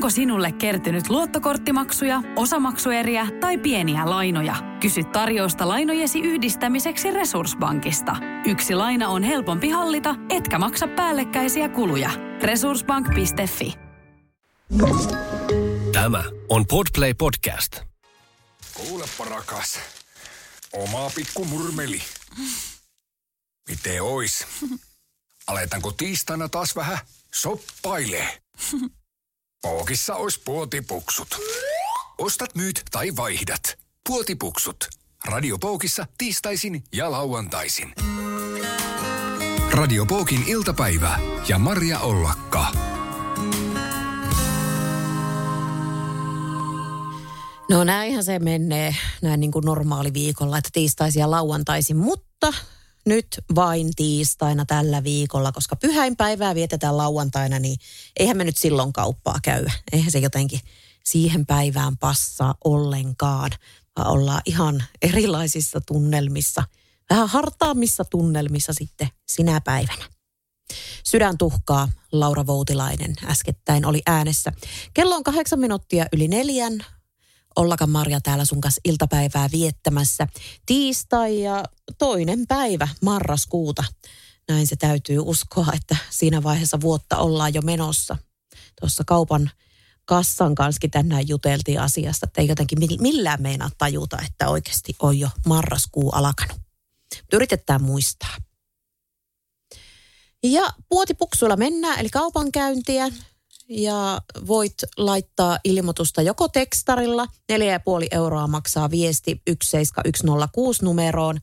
Onko sinulle kertynyt luottokorttimaksuja, osamaksueriä tai pieniä lainoja? Kysy tarjousta lainojesi yhdistämiseksi Resurssbankista. Yksi laina on helpompi hallita, etkä maksa päällekkäisiä kuluja. Resurssbank.fi Tämä on Podplay Podcast. Kuulepa rakas, oma pikku murmeli. Miten ois? Aletaanko tiistaina taas vähän soppailee? Pookissa ois puotipuksut. Ostat, myyt tai vaihdat. Puotipuksut. Radio Pookissa tiistaisin ja lauantaisin. Radio Pookin iltapäivä ja Maria Ollakka. No näinhän se menee näin niin kuin normaali viikolla, että tiistaisin ja lauantaisin, mutta nyt vain tiistaina tällä viikolla, koska pyhäinpäivää vietetään lauantaina, niin eihän me nyt silloin kauppaa käy. Eihän se jotenkin siihen päivään passaa ollenkaan, vaan ollaan ihan erilaisissa tunnelmissa, vähän hartaammissa tunnelmissa sitten sinä päivänä. Sydän tuhkaa, Laura Voutilainen äskettäin oli äänessä. Kello on kahdeksan minuuttia yli neljän. Ollaka Marja täällä sun kanssa iltapäivää viettämässä. Tiistai ja toinen päivä marraskuuta. Näin se täytyy uskoa, että siinä vaiheessa vuotta ollaan jo menossa. Tuossa kaupan kassan kanssa tänään juteltiin asiasta, että ei jotenkin millään meinaa tajuta, että oikeasti on jo marraskuu alkanut. Yritetään muistaa. Ja puotipuksuilla mennään, eli kaupankäyntiä ja voit laittaa ilmoitusta joko tekstarilla, 4,5 euroa maksaa viesti 17106 numeroon,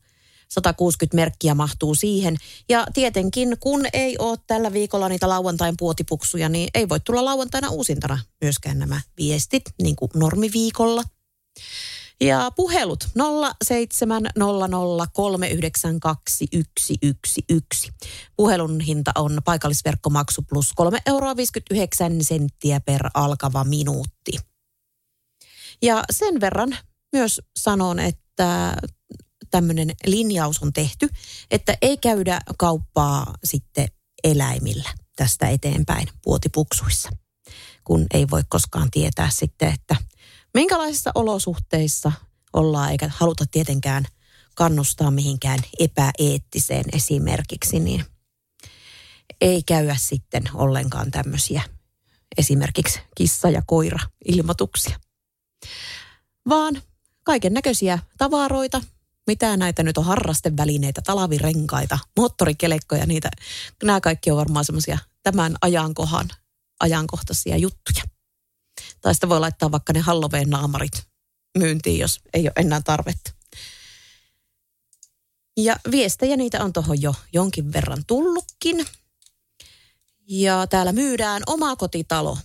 160 merkkiä mahtuu siihen. Ja tietenkin, kun ei ole tällä viikolla niitä lauantain puotipuksuja, niin ei voi tulla lauantaina uusintana myöskään nämä viestit, niin kuin normiviikolla. Ja puhelut 07003921111. Puhelun hinta on paikallisverkkomaksu plus 3 euroa 59 senttiä per alkava minuutti. Ja sen verran myös sanon, että tämmöinen linjaus on tehty, että ei käydä kauppaa sitten eläimillä tästä eteenpäin puotipuksuissa, kun ei voi koskaan tietää sitten, että – minkälaisissa olosuhteissa ollaan, eikä haluta tietenkään kannustaa mihinkään epäeettiseen esimerkiksi, niin ei käyä sitten ollenkaan tämmöisiä esimerkiksi kissa- ja koira-ilmoituksia. Vaan kaiken näköisiä tavaroita, mitä näitä nyt on harrastevälineitä, talavirenkaita, moottorikelekkoja, niitä, nämä kaikki on varmaan semmoisia tämän ajankohan ajankohtaisia juttuja. Tai sitten voi laittaa vaikka ne Halloween-naamarit myyntiin, jos ei ole enää tarvetta. Ja viestejä niitä on tuohon jo jonkin verran tullutkin. Ja täällä myydään oma kotitalo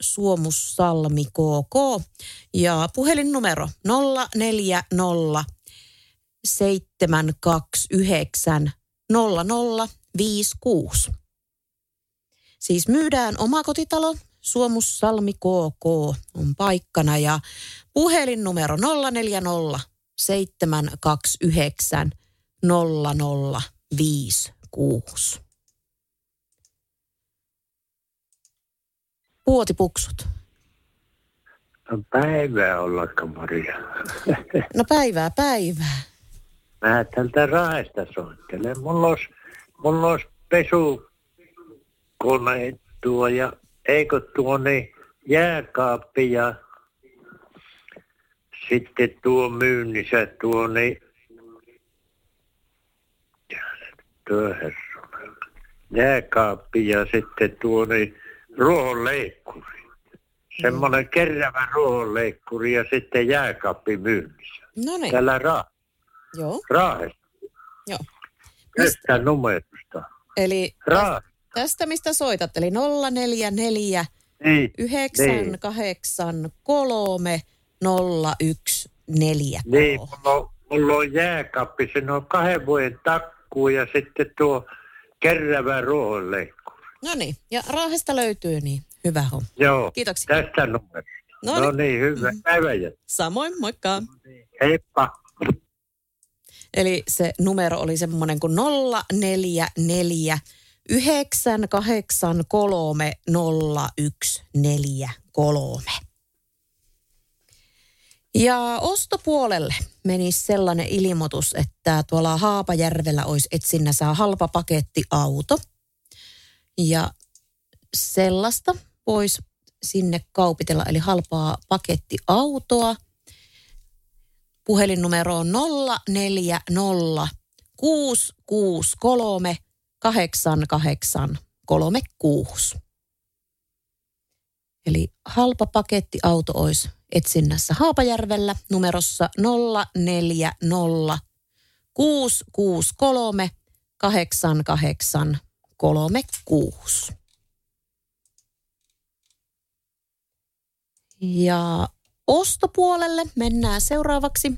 Suomussalmi KK ja puhelinnumero 040 729 0056. Siis myydään omakotitalo Suomussalmi KK on paikkana ja puhelinnumero 040 729 0056. Puotipuksut. No päivää ollakka Maria. No päivää, päivää. Mä tältä Raesta soittelen. Mulla olisi, mulla olisi pesukone tuo ja eikö tuonne jääkaappi ja sitten tuo myynnissä tuonne jääkaappi ja sitten tuonne ruohonleikkuri. Semmoinen mm. kerävä ruohonleikkuri ja sitten jääkaappi myynnissä. No niin. Täällä Ra- Joo. Raahessa. Joo. Tästä numerosta. Eli Ra- tästä mistä soitat, eli 044 niin, 98 3 01 4 Niin, mulla on, mulla on jääkaappi, se on kahden vuoden takkuu ja sitten tuo kerävä ruohonleikkuri. No niin, ja Raahesta löytyy, niin hyvä homma. Joo, Kiitoksia. tästä numerosta. No No niin. niin, hyvä. Mm. Päivän Samoin, moikka. Heippa. Eli se numero oli semmoinen kuin 044 9830143. Ja ostopuolelle menisi sellainen ilmoitus, että tuolla Haapajärvellä olisi etsinnässä halpa pakettiauto. Ja sellaista voisi sinne kaupitella, eli halpaa pakettiautoa. Puhelinnumero on 040 663 8836. Eli halpa pakettiauto olisi etsinnässä Haapajärvellä numerossa 040 663 8836. Ja ostopuolelle mennään seuraavaksi.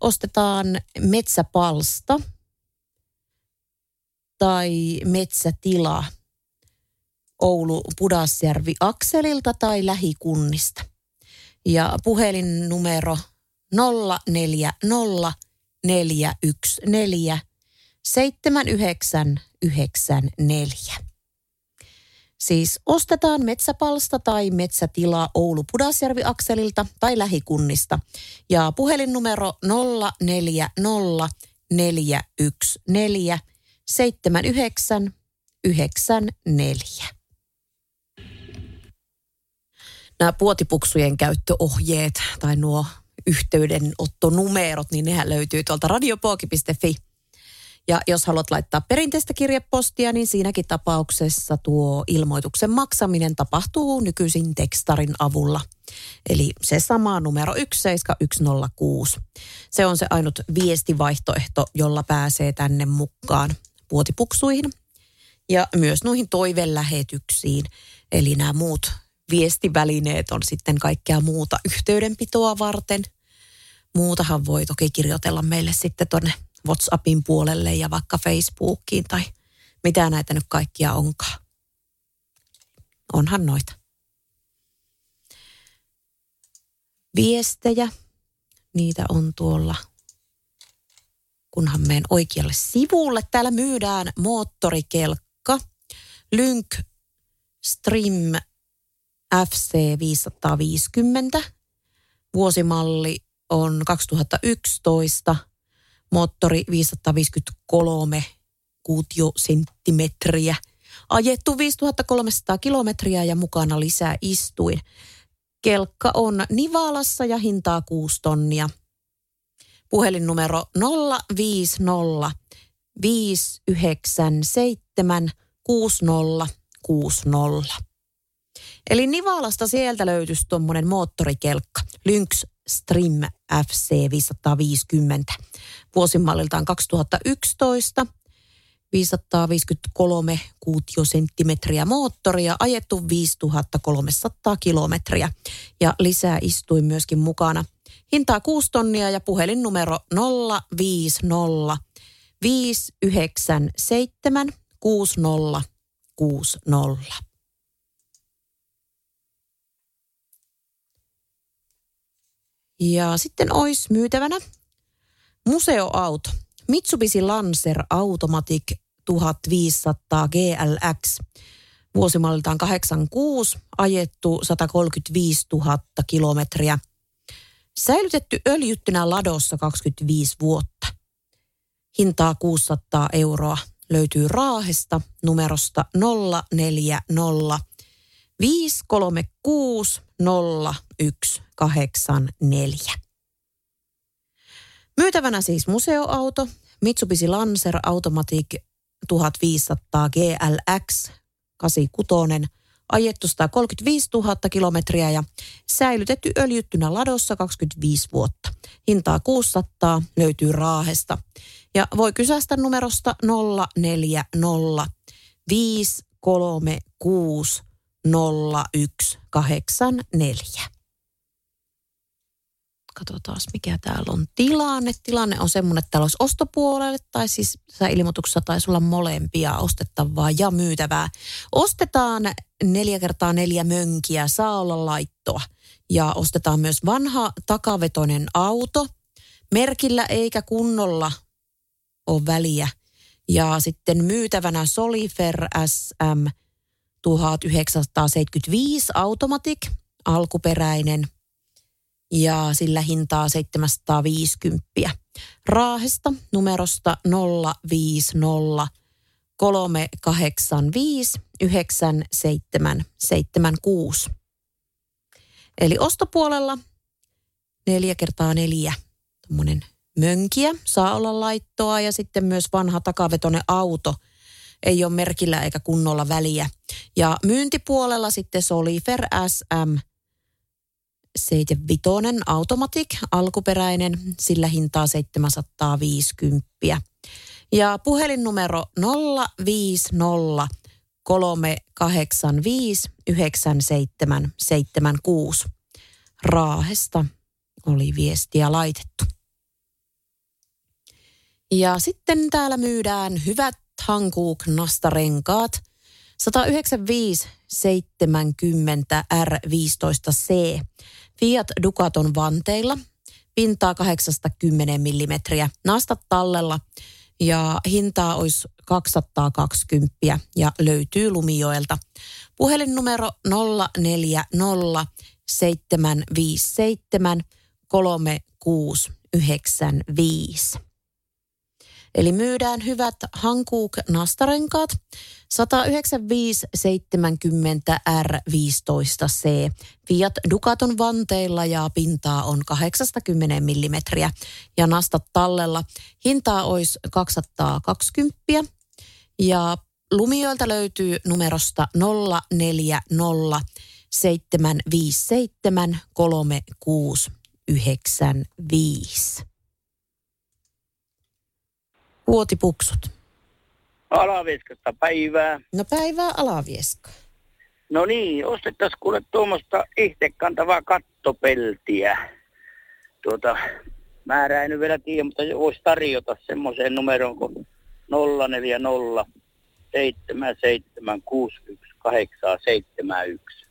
Ostetaan metsäpalsta tai metsätila Oulu Pudasjärvi Akselilta tai lähikunnista. Ja puhelinnumero 040 414 7994. Siis ostetaan metsäpalsta tai metsätila Oulu Pudasjärvi Akselilta tai lähikunnista. Ja puhelinnumero 040 414 7994 nämä puotipuksujen käyttöohjeet tai nuo yhteydenottonumerot, niin nehän löytyy tuolta radiopooki.fi. Ja jos haluat laittaa perinteistä kirjepostia, niin siinäkin tapauksessa tuo ilmoituksen maksaminen tapahtuu nykyisin tekstarin avulla. Eli se sama numero 17106. Se on se ainut viestivaihtoehto, jolla pääsee tänne mukaan puotipuksuihin ja myös noihin toivelähetyksiin. Eli nämä muut viestivälineet on sitten kaikkea muuta yhteydenpitoa varten. Muutahan voi toki kirjoitella meille sitten tuonne WhatsAppin puolelle ja vaikka Facebookiin tai mitä näitä nyt kaikkia onkaan. Onhan noita. Viestejä, niitä on tuolla, kunhan menen oikealle sivulle. Täällä myydään moottorikelkka, Lynk Stream FC 550. Vuosimalli on 2011, moottori 553 kuutiosenttimetriä. Ajettu 5300 kilometriä ja mukana lisää istuin. Kelkka on Nivalassa ja hintaa 6 tonnia. Puhelinnumero 050 597 6060. Eli Nivalasta sieltä löytyisi tuommoinen moottorikelkka, Lynx Stream FC 550, vuosimalliltaan 2011, 553 kuutiosenttimetriä moottoria, ajettu 5300 kilometriä ja lisää istui myöskin mukana. Hintaa 6 tonnia ja puhelinnumero 050 597 6060. Ja sitten olisi myytävänä museoauto. Mitsubishi Lancer Automatic 1500 GLX. Vuosimalliltaan 86, ajettu 135 000 kilometriä. Säilytetty öljyttynä ladossa 25 vuotta. Hintaa 600 euroa. Löytyy Raahesta numerosta 040 536 0184. Myytävänä siis museoauto, Mitsubishi Lancer Automatic 1500 GLX 86, ajettu 135 000 kilometriä ja säilytetty öljyttynä ladossa 25 vuotta. Hintaa 600 löytyy Raahesta. Ja voi kysästä numerosta 040 536 0184. Katsotaan, mikä täällä on tilanne. Tilanne on semmoinen, että täällä olisi ostopuolelle, tai siis ilmoituksessa taisi olla molempia ostettavaa ja myytävää. Ostetaan neljä kertaa neljä mönkiä, saa olla laittoa. Ja ostetaan myös vanha takavetoinen auto. Merkillä eikä kunnolla ole väliä. Ja sitten myytävänä Solifer SM 1975 Automatic, alkuperäinen, ja sillä hintaa 750. Raahesta numerosta 050 385 9776. Eli ostopuolella neljä kertaa neljä tuommoinen mönkiä saa olla laittoa ja sitten myös vanha takavetoinen auto ei ole merkillä eikä kunnolla väliä. Ja myyntipuolella sitten Solifer SM 75 Automatic, alkuperäinen, sillä hintaa 750. Ja puhelinnumero 050 385 9776. Raahesta oli viestiä laitettu. Ja sitten täällä myydään hyvät Hankook nastarenkaat. 195 70 R15C. Fiat Ducaton vanteilla. Pintaa 80 mm. Nastat tallella ja hintaa olisi 220 ja löytyy Lumijoelta. Puhelinnumero 040 757 3695. Eli myydään hyvät Hankook nastarenkaat 195 70 R15C. Fiat Ducaton vanteilla ja pintaa on 80 mm ja nastat tallella. Hintaa olisi 220 ja Lumijoilta löytyy numerosta 040 757 3695. Vuotipuksut. Alavieskasta päivää. No päivää Alavieska. No niin, ostettaisiin kuule tuommoista itse kantavaa kattopeltiä. Tuota, määrää en nyt vielä tiedä, mutta voisi tarjota semmoiseen numeroon kuin 040 7761871.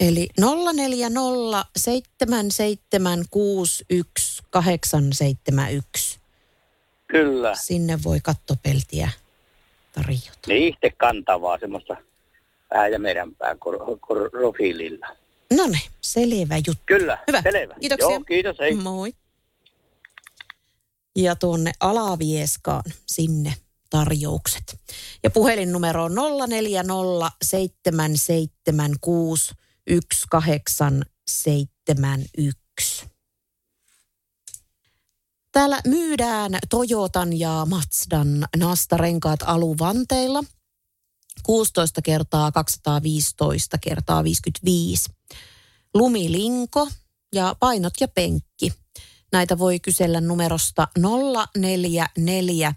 Eli 040 7761871. Kyllä. Sinne voi kattopeltiä tarjota. Niin itse kantavaa semmoista vähän ja meidänpää kor- kor- profiililla. No niin, selvä juttu. Kyllä, Hyvä. selvä. Kiitoksia. Joo, kiitos, hei. Moi. Ja tuonne Alavieskaan sinne tarjoukset. Ja puhelinnumero on 040 776 1871. Täällä myydään Toyotan ja Mazdan nastarenkaat aluvanteilla. 16 kertaa 215 kertaa 55. Lumilinko ja painot ja penkki. Näitä voi kysellä numerosta 044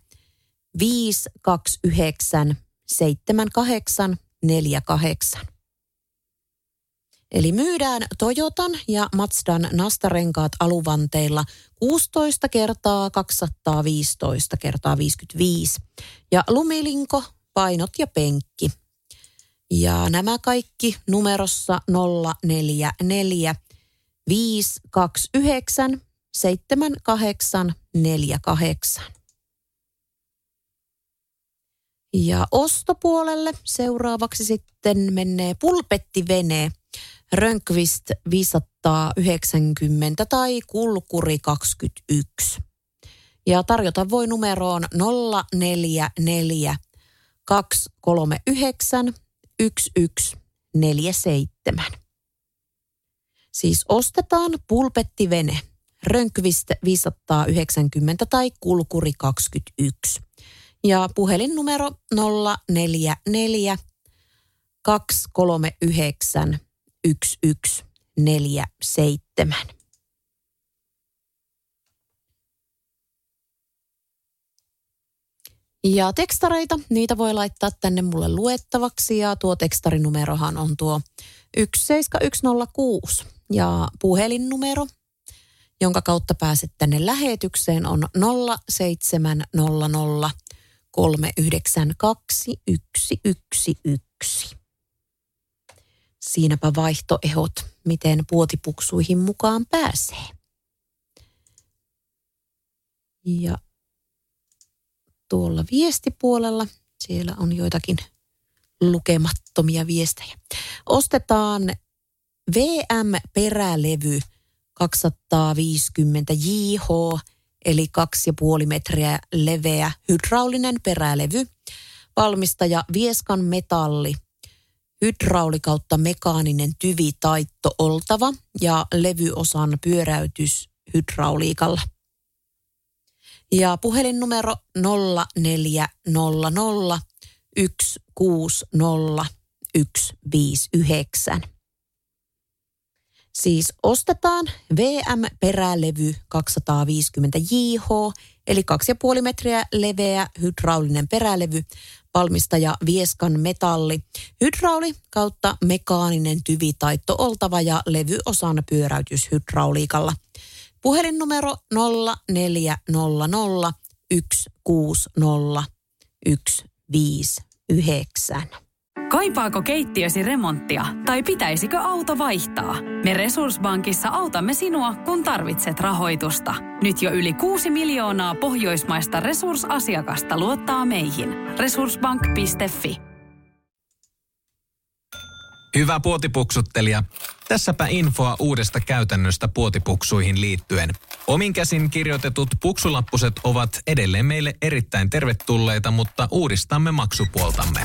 529 7848. Eli myydään Toyotan ja Mazdan nastarenkaat aluvanteilla 16 kertaa 215 kertaa 55 ja lumilinko, painot ja penkki. Ja nämä kaikki numerossa 044 529 7848. Ja ostopuolelle seuraavaksi sitten menee pulpettivene Rönkvist 590 tai Kulkuri 21. Ja tarjota voi numeroon 044 239 1147. Siis ostetaan pulpettivene Rönkvist 590 tai Kulkuri 21. Ja puhelinnumero 044 239 1147. Ja tekstareita, niitä voi laittaa tänne mulle luettavaksi ja tuo tekstarinumerohan on tuo 17106 ja puhelinnumero, jonka kautta pääset tänne lähetykseen on 0700 392 111. Siinäpä vaihtoehot, miten puotipuksuihin mukaan pääsee. Ja tuolla viestipuolella. Siellä on joitakin lukemattomia viestejä. Ostetaan VM-perälevy 250 JH, eli 2,5 metriä leveä hydraulinen perälevy. Valmistaja Vieskan metalli, hydrauli kautta mekaaninen tyvitaitto oltava ja levyosan pyöräytys hydrauliikalla. Ja puhelinnumero 0400 160 159. Siis ostetaan VM-perälevy 250 JH, eli 2,5 metriä leveä hydraulinen perälevy, valmistaja Vieskan metalli, hydrauli kautta mekaaninen tyvitaitto oltava ja levyosan pyöräytys hydrauliikalla. Puhelinnumero 0400 160 159. Kaipaako keittiösi remonttia tai pitäisikö auto vaihtaa? Me Resurssbankissa autamme sinua, kun tarvitset rahoitusta. Nyt jo yli 6 miljoonaa pohjoismaista resursasiakasta luottaa meihin. Resurssbank.fi Hyvä puotipuksuttelija. Tässäpä infoa uudesta käytännöstä puotipuksuihin liittyen. Omin käsin kirjoitetut puksulappuset ovat edelleen meille erittäin tervetulleita, mutta uudistamme maksupuoltamme.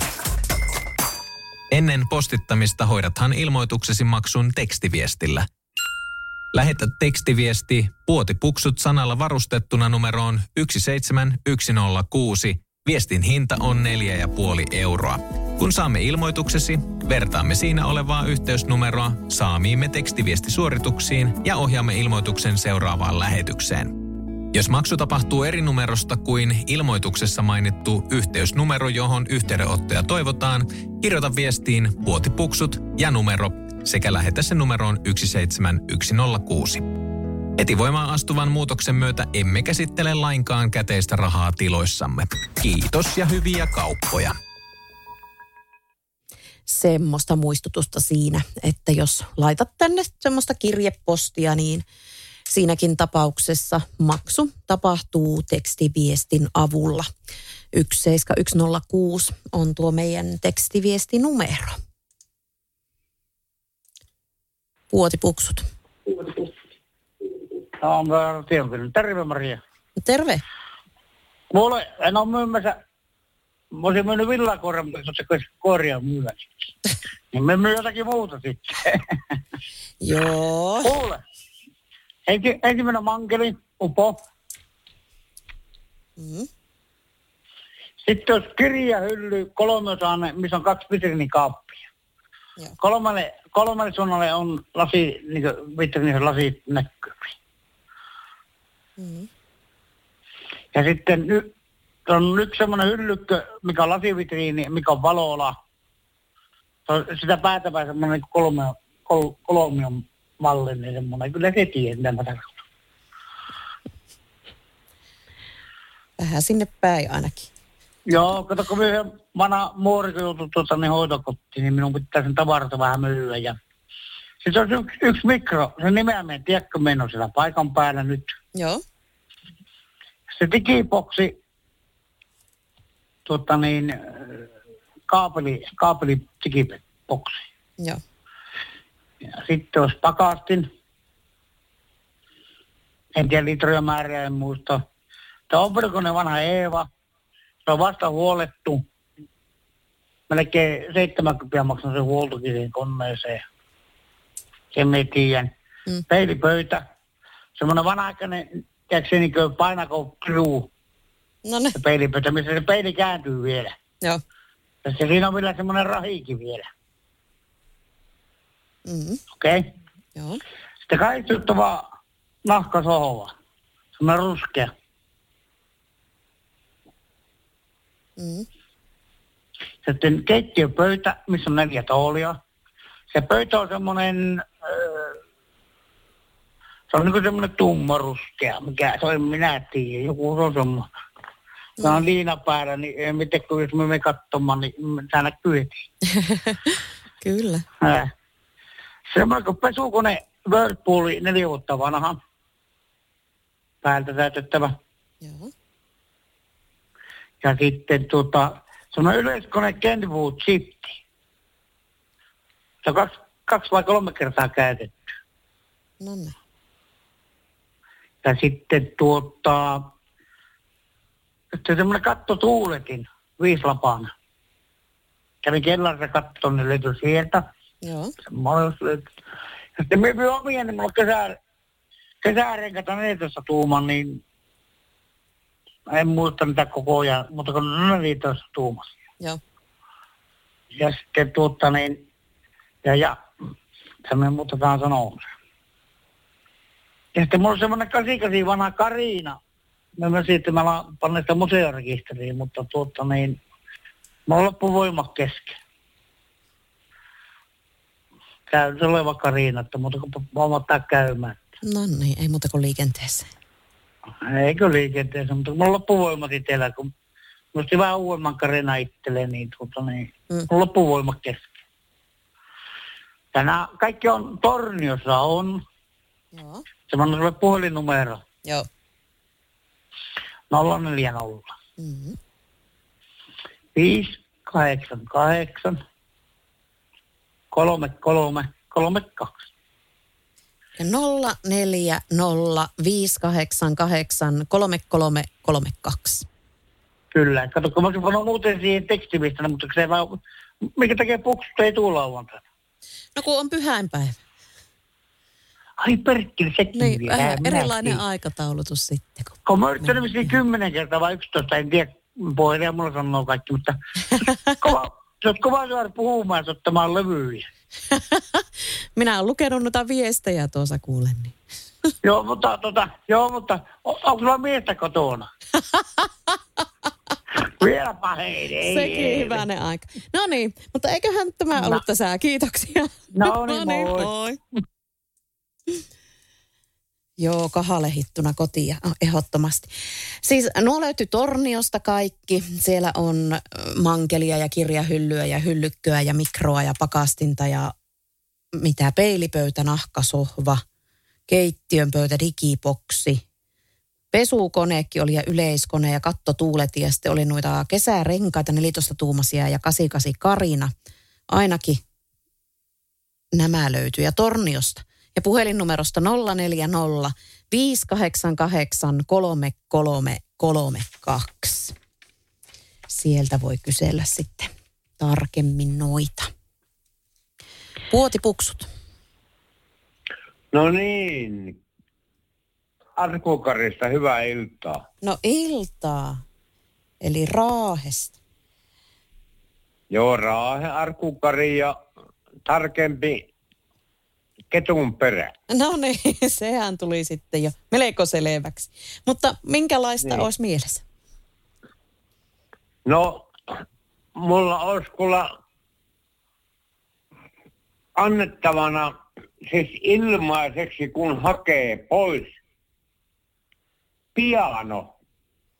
Ennen postittamista hoidathan ilmoituksesi maksun tekstiviestillä. Lähetä tekstiviesti puotipuksut sanalla varustettuna numeroon 17106. Viestin hinta on 4,5 euroa. Kun saamme ilmoituksesi, vertaamme siinä olevaa yhteysnumeroa saamiimme tekstiviestisuorituksiin ja ohjaamme ilmoituksen seuraavaan lähetykseen. Jos maksu tapahtuu eri numerosta kuin ilmoituksessa mainittu yhteysnumero, johon yhteydenottoja toivotaan, kirjoita viestiin puotipuksut ja numero sekä lähetä se numeroon 17106. Heti voimaan astuvan muutoksen myötä emme käsittele lainkaan käteistä rahaa tiloissamme. Kiitos ja hyviä kauppoja. Semmoista muistutusta siinä, että jos laitat tänne semmoista kirjepostia, niin siinäkin tapauksessa maksu tapahtuu tekstiviestin avulla. 17106 on tuo meidän tekstiviestinumero. Puotipuksut. No, terve Maria. Terve. Mulle, en ole myymässä, mä olisin myynyt villakoiran, mutta se koiria myyä. Niin me myy jotakin muuta sitten. Joo. Kuule, ensi, ensimmäinen mankeli, upo. Mm. Sitten olisi kirjahylly kolmiosainen, missä on kaksi vitrinikappia. Joo. Kolmannen, kolmannen suunnalle on lasi, niin vitrinissä lasi näkyviin. Mm. Ja sitten y- on yksi semmoinen hyllykkö, mikä on lasivitriini, mikä on valola. Sitä päätäpää semmoinen kolmio, kol, kolmion mallinen semmoinen. Kyllä se tiedät, mitä mä tarkoitan. Vähän sinne päin ainakin. Joo, kato kun minä vanha muori kun joutui tuota, niin hoitokotiin, niin minun pitää sen tavarata vähän myyä. Ja... Sitten on yksi, yksi mikro, se nimeä me tiedätkö, meno siellä paikan päällä nyt. Joo. Se digiboksi, tuota niin, kaapeli, kaapeli digiboksi. Joo. Ja sitten olisi pakastin. En tiedä litroja määrää, en muista. Tämä on ne vanha Eeva. Se on vasta huolettu. Melkein 70 maksan se huoltokin siihen koneeseen. Sen me tiedän. Mm. Peilipöytä. Semmoinen vanha-aikainen, tiedätkö se niin painako kruu, No peilipöytä, missä se peili kääntyy vielä. Joo. Ja se, siinä on vielä semmoinen rahikin vielä. Mm. Okei? Okay? Joo. Sitten kaistuttava nahkasohva. Semmoinen ruskea. Mm. Sitten keittiöpöytä, missä on neljä toolia. Se pöytä on semmoinen, öö, se on niin semmoinen tummaruskea, mikä se on, minä tiedä, joku se on semmoinen. Se on liina päällä, niin miten kun jos me menemme katsomaan, niin tämä näkyy heti. Kyllä. Ää. Semmoinen kuin pesukone Whirlpool neljä vuotta vanha. Päältä täytettävä. Joo. Ja sitten tuota, semmoinen yleiskone Kenwood Shifti. Se on kaksi, kaksi vai kolme kertaa käytetty. No niin. Ja sitten tuota, sitten semmoinen kattotuuletin, viislapana. Kävin kellarissa kattoon, ne löytyi sieltä. Joo. Semmoinen löytyi. Ja sitten me myy omia, niin mulla on kesä, kesärenkata 14 tuuman, niin en muista mitä koko ajan, mutta kun ne on 15 tuumassa. Joo. Ja sitten tuota niin, ja, ja se me muutetaan sanoa. Ja sitten mulla on semmoinen 88 vanha Karina. Mä myös sitten mä panna sitä museorekisteriin, mutta tuota niin, mä oon loppuvoimat kesken. Käy Karina, että muuta kuin voin ottaa käymään. No niin, ei muuta kuin liikenteeseen. Eikö liikenteessä, mutta kun mulla loppuvoimat itsellä, kun musta vähän uudemman Karina itselleen, niin tuota niin, Mm. mulla loppuvoimat kesken. Nämä kaikki on, Torniossa on, Joo. semmoinen sulle puhelinnumero, Joo. 040 Mm-hmm. 588 33 32. Ja 0405883332. Kyllä, kato, kun mä olisin voinut muuten siihen tekstiviestänä, mutta se vaan, mikä tekee puksut ei tule lauantaina. No kun on pyhäinpäivä. Ai perkkeli, sekin Niin, vielä. vähän Minäkin. erilainen aikataulutus sitten. Kun... Kun mä yrittänyt kymmenen kertaa vai 11, en tiedä, puhelia mulla sanoo kaikki, mutta kova, sä oot kova saada puhumaan ottamaan levyjä. Minä olen lukenut noita viestejä tuossa kuulen. Niin. joo, mutta, tota, joo, mutta on, onko sulla miestä kotona? Vielä paheiden. ei, Sekin ei. hyvänen aika. No niin, mutta eiköhän tämä No. ollut tässä. Kiitoksia. No niin, moi. moi. Joo, kahalehittuna kotiin oh, ehdottomasti. Siis nuo löytyi Torniosta kaikki. Siellä on mankelia ja kirjahyllyä ja hyllykköä ja mikroa ja pakastinta ja mitä peilipöytä, nahkasohva, keittiön pöytä, digiboksi. Pesukoneekin oli ja yleiskone ja kattotuulet ja sitten oli noita kesärenkaita 14 tuumasia ja 88 Karina. Ainakin nämä löytyy ja Torniosta. Ja puhelinnumerosta 040 588 3332. Sieltä voi kysellä sitten tarkemmin noita. Puotipuksut. No niin. Arkukarista hyvää iltaa. No iltaa. Eli Raahesta. Joo, Raahe Arkukari ja tarkempi ketun perä. No niin, sehän tuli sitten jo melko selväksi. Mutta minkälaista niin. Olisi mielessä? No, mulla olisi kuulla annettavana siis ilmaiseksi, kun hakee pois piano,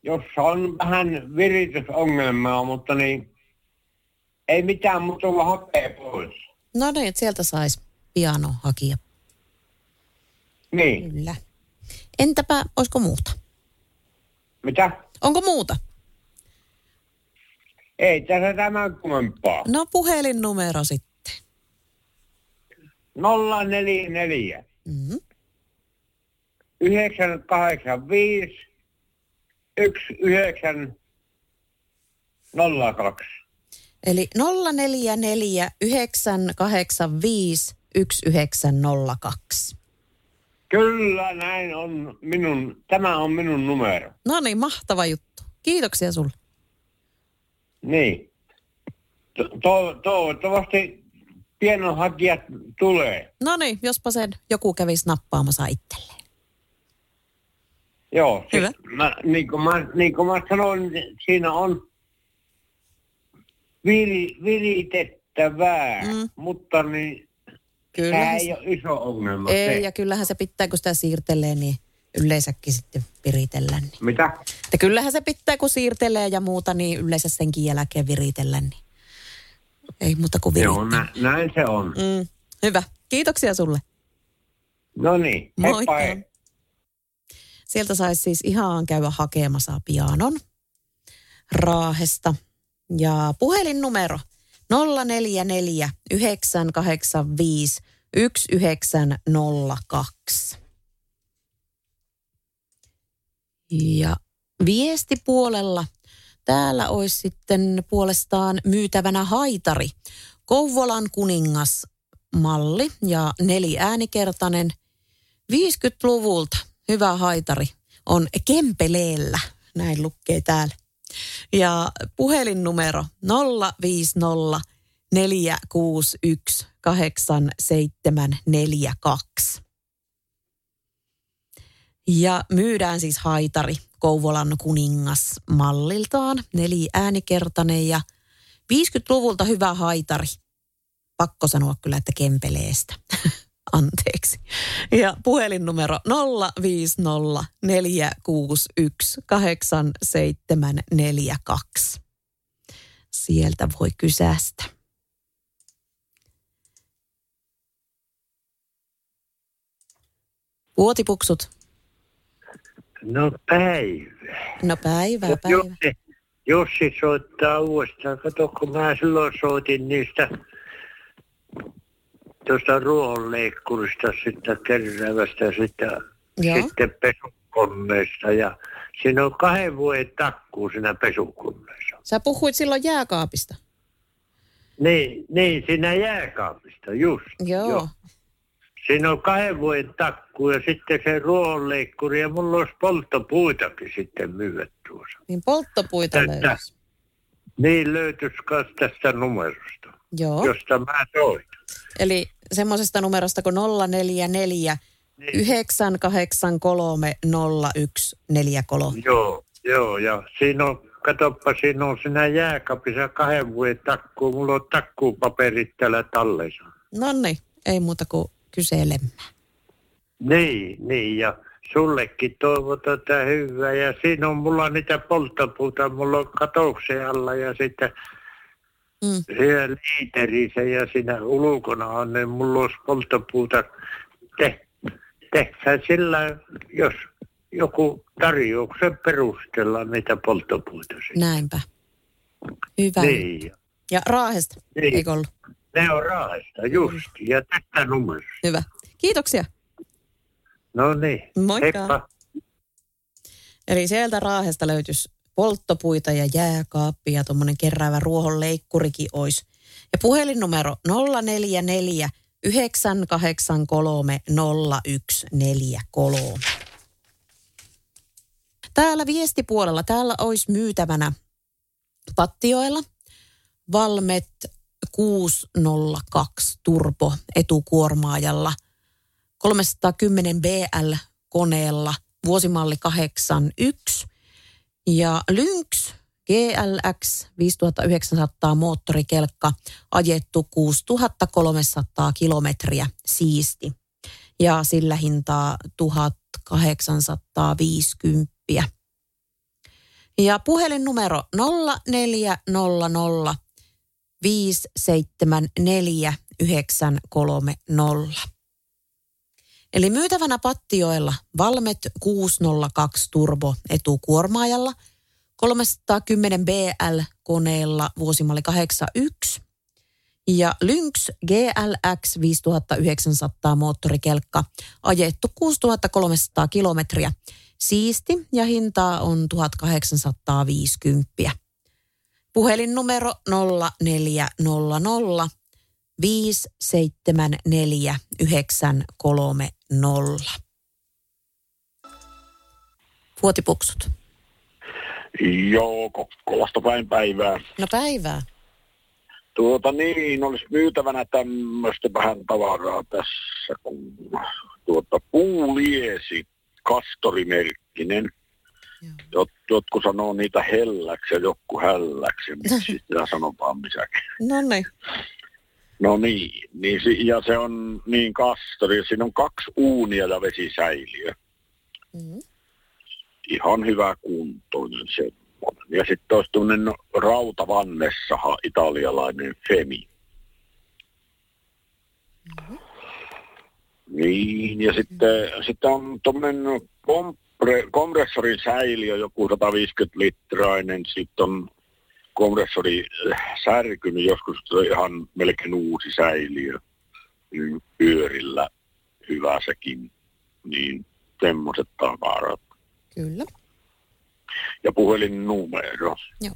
jossa on vähän viritysongelmaa, mutta niin ei mitään muuta hakee pois. No niin, että sieltä saisi piano hakia. Niin, Kyllä. Entäpä, olisiko muuta? mitä? Onko muuta? Ei tässä tämän kummempaa. No puhelinnumero sitten. 044 Mm-hmm. 985 1902. Eli 044 985 1902. Kyllä näin on minun, tämä on minun numero. No niin, mahtava juttu. Kiitoksia sulle. Niin. To- to- toivottavasti pienonhakijat tulee. No niin, jospa sen joku kävisi nappaamassa itselleen. Joo, Hyvä. Mä, niin, kuin mä, niin kuin mä sanoin, siinä on viri, viritettävää, mm. mutta niin, Kyllä. tämä ei ole iso ongelma. Ei, se. ja kyllähän se pitää, kun sitä siirtelee, niin yleensäkin sitten viritellä. Niin. Mitä? Että kyllähän se pitää, kun siirtelee ja muuta, niin yleensä senkin jälkeen viritellä. Niin. Ei muuta kuin virittää. Joo, nä, näin se on. Mm, hyvä. Kiitoksia sulle. No niin, hei. Sieltä saisi siis ihan käydä hakemassa pianon. Raahesta. Ja puhelinnumero 044 985 1902. Ja viestipuolella täällä olisi sitten puolestaan myytävänä haitari. Kouvolan kuningas malli ja neliäänikertainen 50-luvulta. Hyvä haitari on Kempeleellä, näin lukee täällä. Ja puhelinnumero 050 461 8742. Ja myydään siis haitari Kouvolan kuningas malliltaan, neli äänikertainen ja 50-luvulta hyvä haitari. Pakko sanoa kyllä, että kempeleestä. Anteeksi. Ja puhelinnumero 050 461 8742. Sieltä voi kysästä. Vuotipuksut. No päivä. No päivää, Ja päivää. Jussi, Jussi soittaa uudestaan. Kato, kun mä silloin soitin niistä tuosta ruohonleikkurista, sitten keräävästä, sitten, Joo. sitten pesukoneesta. Ja siinä on kahden vuoden takkuu siinä pesukoneessa. Sä puhuit silloin jääkaapista. Niin, niin siinä jääkaapista, just. Joo. Joo. Siinä on kahden vuoden takku ja sitten se ruohonleikkuri ja mulla olisi polttopuitakin sitten myydä tuossa. Niin polttopuita Tästä. Niin löytyisi myös tästä numerosta, Joo. josta mä soitan. Eli semmoisesta numerosta kuin 044 Niin. 983 0143. Joo, joo, ja siinä on, katoppa, siinä on siinä jääkaapissa kahden vuoden takku. Mulla on takkupaperit täällä tallessa. No niin, ei muuta kuin kyselemään. Niin, niin, ja sullekin toivotan tätä hyvää. Ja siinä on mulla niitä polttopuuta, mulla on katouksen alla ja sitten Mm. siellä liiterissä ja siinä ulkona on, niin mulla olisi polttopuuta. Te, tehdään sillä, jos joku tarjouksen perusteella niitä polttopuita. Siinä. Näinpä. Hyvä. Niin, Ja Raahesta, Niin. eikö ollut? ne on raahesta, just. Ja tästä numerosta. Hyvä. Kiitoksia. No niin, Moikka. heippa. Eli sieltä Raahesta löytyisi polttopuita ja jääkaappi ja tuommoinen keräävä ruohonleikkurikin olisi. Ja puhelinnumero 044 983 0143. Täällä viestipuolella, täällä olisi myytävänä Pattioilla Valmet 602 Turbo etukuormaajalla 310 BL koneella vuosimalli 81 ja Lynx GLX 5900 moottorikelkka ajettu 6300 kilometriä siisti ja sillä hintaa 1850. Ja puhelinnumero 0400 574 930. Eli myytävänä Pattioella Valmet 602 Turbo etukuormaajalla, 310 BL koneella vuosimalli 81 ja Lynx GLX 5900 moottorikelkka ajettu 6300 kilometriä. Siisti ja hintaa on 1850. Puhelinnumero 0400 574 930. Vuotipuksut. Joo, Kokkolasta päin päivää. No päivää. Tuota niin, olisi myytävänä tämmöistä vähän tavaraa tässä, kun tuota puuliesi, kastorimerkkinen. Jot, jotkut sanoo niitä helläksi ja joku hälläksi, mutta sitä sanotaan missäkin. No niin. No niin, niin si- ja se on niin kastori, siinä on kaksi uunia ja vesisäiliö. Mm. Ihan hyvä kuntoinen semmoinen. Ja sitten olisi tuommoinen rautavannessaha italialainen Femi. Niin, ja sitten, sitten on tuommoinen pre- kompressorin säiliö joku 150 litrainen, sitten on kompressori äh, särkynyt, joskus ihan melkein uusi säiliö niin pyörillä, hyvä sekin, niin semmoiset tavarat. Kyllä. Ja puhelinnumero Joo.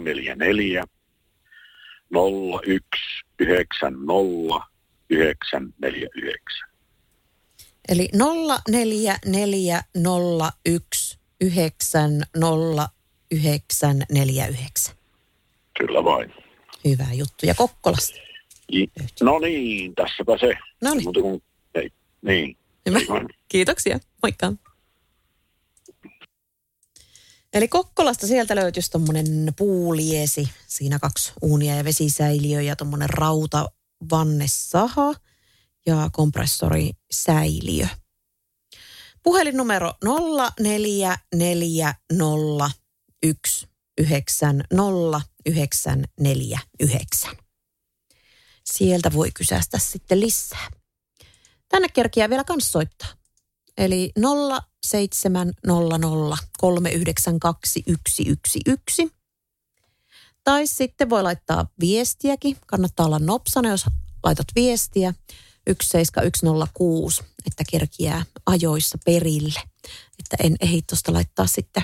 044 0190 949. Eli 0440190949. Kyllä vain. Hyvä juttu. Ja Kokkolasta. I- No niin, tässäpä se. No niin. Mutta kun, ei, niin. Hyvä. Kiitoksia. Moikka. Eli Kokkolasta sieltä löytyisi tuommoinen puuliesi. Siinä kaksi uunia ja vesisäiliö ja tuommoinen rautavannesaha ja kompressorisäiliö. Puhelinnumero 0440190949. Sieltä voi kysästä sitten lisää. Tänne kerkiää vielä kans soittaa. Eli 0700 392 111. Tai sitten voi laittaa viestiäkin. Kannattaa olla nopsana, jos laitat viestiä 17106, että kerkiää ajoissa perille. Että en ehdi tuosta laittaa sitten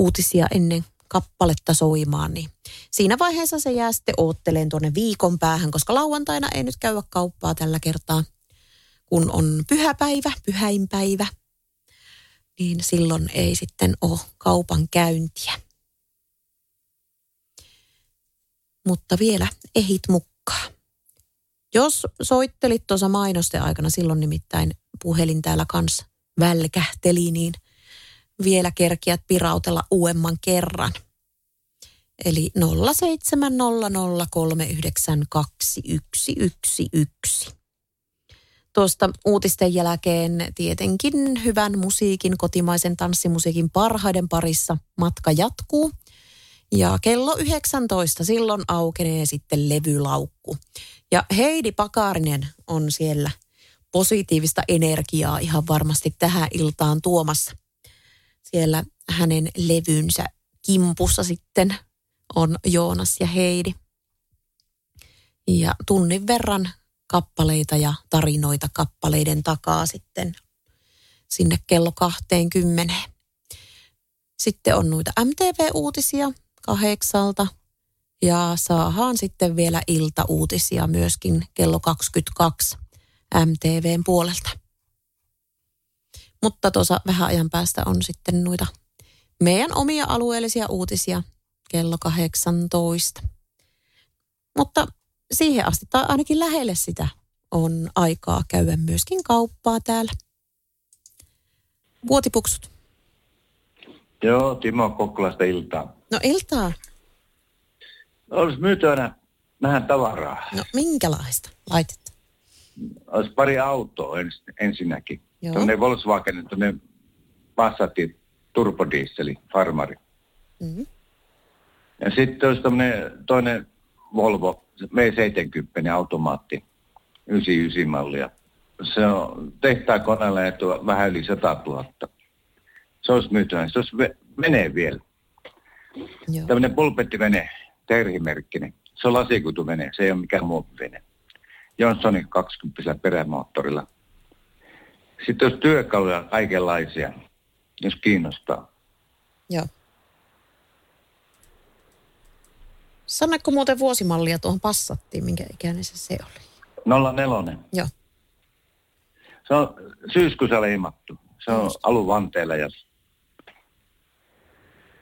uutisia ennen kappaletta soimaan, niin siinä vaiheessa se jää sitten ootteleen tuonne viikon päähän, koska lauantaina ei nyt käydä kauppaa tällä kertaa, kun on pyhäpäivä, pyhäinpäivä, niin silloin ei sitten ole kaupan käyntiä. Mutta vielä ehit mukaan. Jos soittelit tuossa mainosten aikana, silloin nimittäin puhelin täällä kanssa välkähteli, niin vielä kerkiät pirautella uudemman kerran. Eli 0700392111. Tuosta uutisten jälkeen tietenkin hyvän musiikin, kotimaisen tanssimusiikin parhaiden parissa matka jatkuu. Ja kello 19 silloin aukenee sitten levylaukku. Ja Heidi Pakarinen on siellä positiivista energiaa ihan varmasti tähän iltaan tuomassa. Siellä hänen levynsä kimpussa sitten on Joonas ja Heidi. Ja tunnin verran kappaleita ja tarinoita kappaleiden takaa sitten sinne kello 20. Sitten on noita MTV-uutisia kahdeksalta ja saahaan sitten vielä iltauutisia myöskin kello 22 MTVn puolelta. Mutta tuossa vähän ajan päästä on sitten noita meidän omia alueellisia uutisia kello 18. Mutta siihen asti, tai ainakin lähelle sitä, on aikaa käydä myöskin kauppaa täällä. Vuotipuksut. Joo, Timo Kokkolasta iltaa. No iltaa. Olisi myytävänä vähän tavaraa. No minkälaista laitetta? Olisi pari autoa ens, ensinnäkin. Joo. Tuonne Volkswagen, tuonne Passati turbodieseli, farmari. Mm-hmm. Ja sitten olisi tämmöinen toinen Volvo V70 automaatti, 99 mallia. Se on tehtaan koneella ja tuo vähän yli 100 000. Se olisi myytävänä. Se olisi ve- vene vielä. Joo. Tämmöinen pulpettivene, terhimerkkinen. Se on lasikutuvene, se ei ole mikään muovivene. Johnsonin 20 perämoottorilla. Sitten olisi työkaluja kaikenlaisia, jos kiinnostaa. Joo. Sanoitko muuten vuosimallia tuohon passattiin, minkä ikäinen se se oli? 04. Joo. Se on syyskuussa leimattu. Se on Just. aluvanteella ja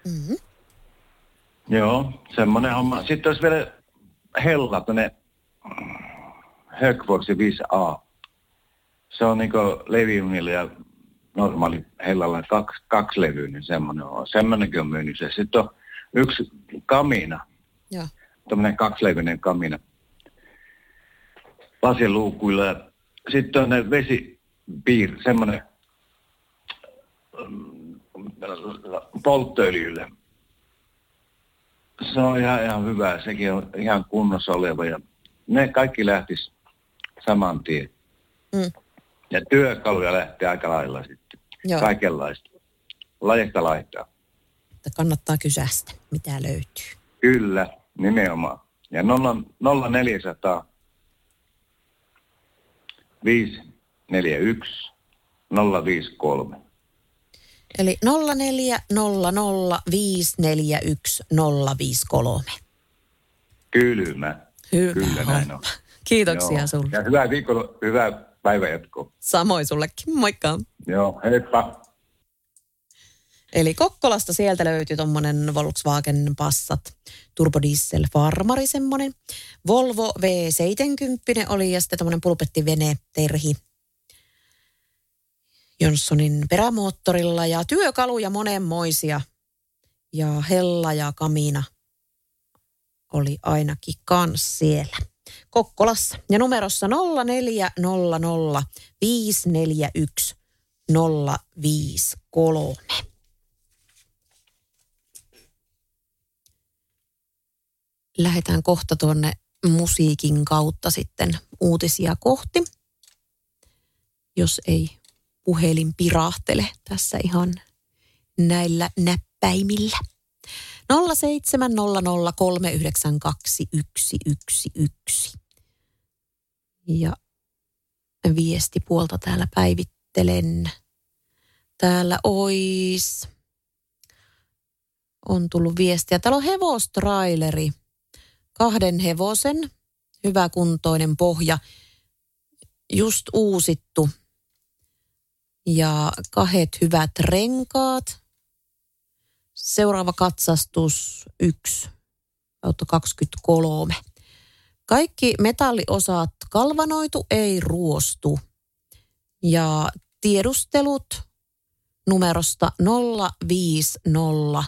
Mm-hmm. joo, semmoinen homma. Sitten olisi vielä hella tuonne Högforsi 5A. Se on niinku leviunilla ja normaali hellalla kaksi, kaksi levyä, niin semmoinen on. Semmoinenkin on myynyt se. Sitten on yksi kamina, Joo. tämmöinen kaksilevyinen kamina lasiluukuilla. Ja sitten on ne vesipiir, semmoinen mm, polttoöljyllä. Se on ihan, ihan hyvä. Sekin on ihan kunnossa oleva. Ja ne kaikki lähtis saman tien. Mm. Ja työkaluja lähtee aika lailla sitten. Joo. kaikenlaista. Lajesta laittaa. Että kannattaa kysästä, mitä löytyy. Kyllä, nimenomaan. Ja 0, 0400 541 053. Eli 0400541053. Kylmä. Hyvä Kyllä näin on. Kiitoksia Joo. sulle. Ja hyvää viikolla, hyvää päivänjatkoa. Samoin sullekin. Moikka. Joo, heippa. Eli Kokkolasta sieltä löytyy tuommoinen Volkswagen Passat turbodiesel farmari semmoinen. Volvo V70 oli ja sitten tuommoinen pulpettivene Terhi Jonssonin perämoottorilla ja työkaluja monenmoisia. Ja Hella ja Kamina oli ainakin kans siellä. Kokkolassa. Ja numerossa 0400 541 053. lähdetään kohta tuonne musiikin kautta sitten uutisia kohti, jos ei puhelin pirahtele tässä ihan näillä näppäimillä. 0700392111. Ja viestipuolta täällä päivittelen. Täällä ois, on tullut viestiä. Täällä on hevostraileri kahden hevosen, hyväkuntoinen pohja, just uusittu ja kahdet hyvät renkaat. Seuraava katsastus 1, 23. Kaikki metalliosat kalvanoitu ei ruostu. Ja tiedustelut numerosta 050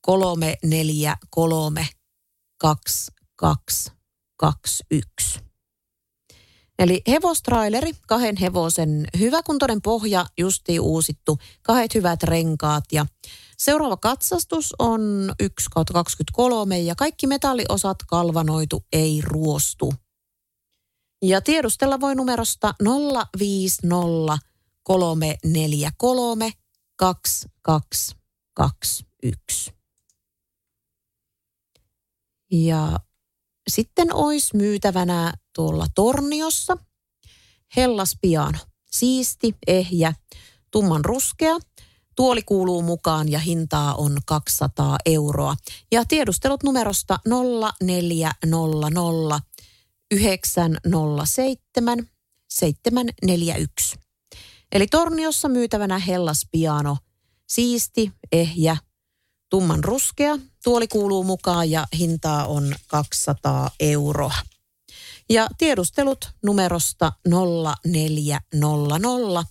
343 2221. Eli hevostraileri, kahden hevosen hyväkuntoinen pohja, justi uusittu, kahdet hyvät renkaat ja seuraava katsastus on 1 23 ja kaikki metalliosat kalvanoitu, ei ruostu. Ja tiedustella voi numerosta 050 343 2221. Ja sitten olisi myytävänä tuolla Torniossa Hellas Piano. Siisti, ehjä, tumman ruskea. Tuoli kuuluu mukaan ja hintaa on 200 euroa. Ja tiedustelut numerosta 0400 907 741. Eli Torniossa myytävänä Hellas Piano. Siisti, ehjä, tumman ruskea. Tuoli kuuluu mukaan ja hintaa on 200 euroa. Ja tiedustelut numerosta 0400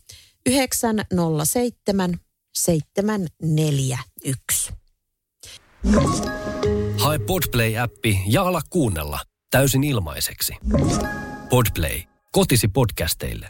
907 741. Hae Podplay-appi ja ala kuunnella täysin ilmaiseksi. Podplay, kotisi podcasteille.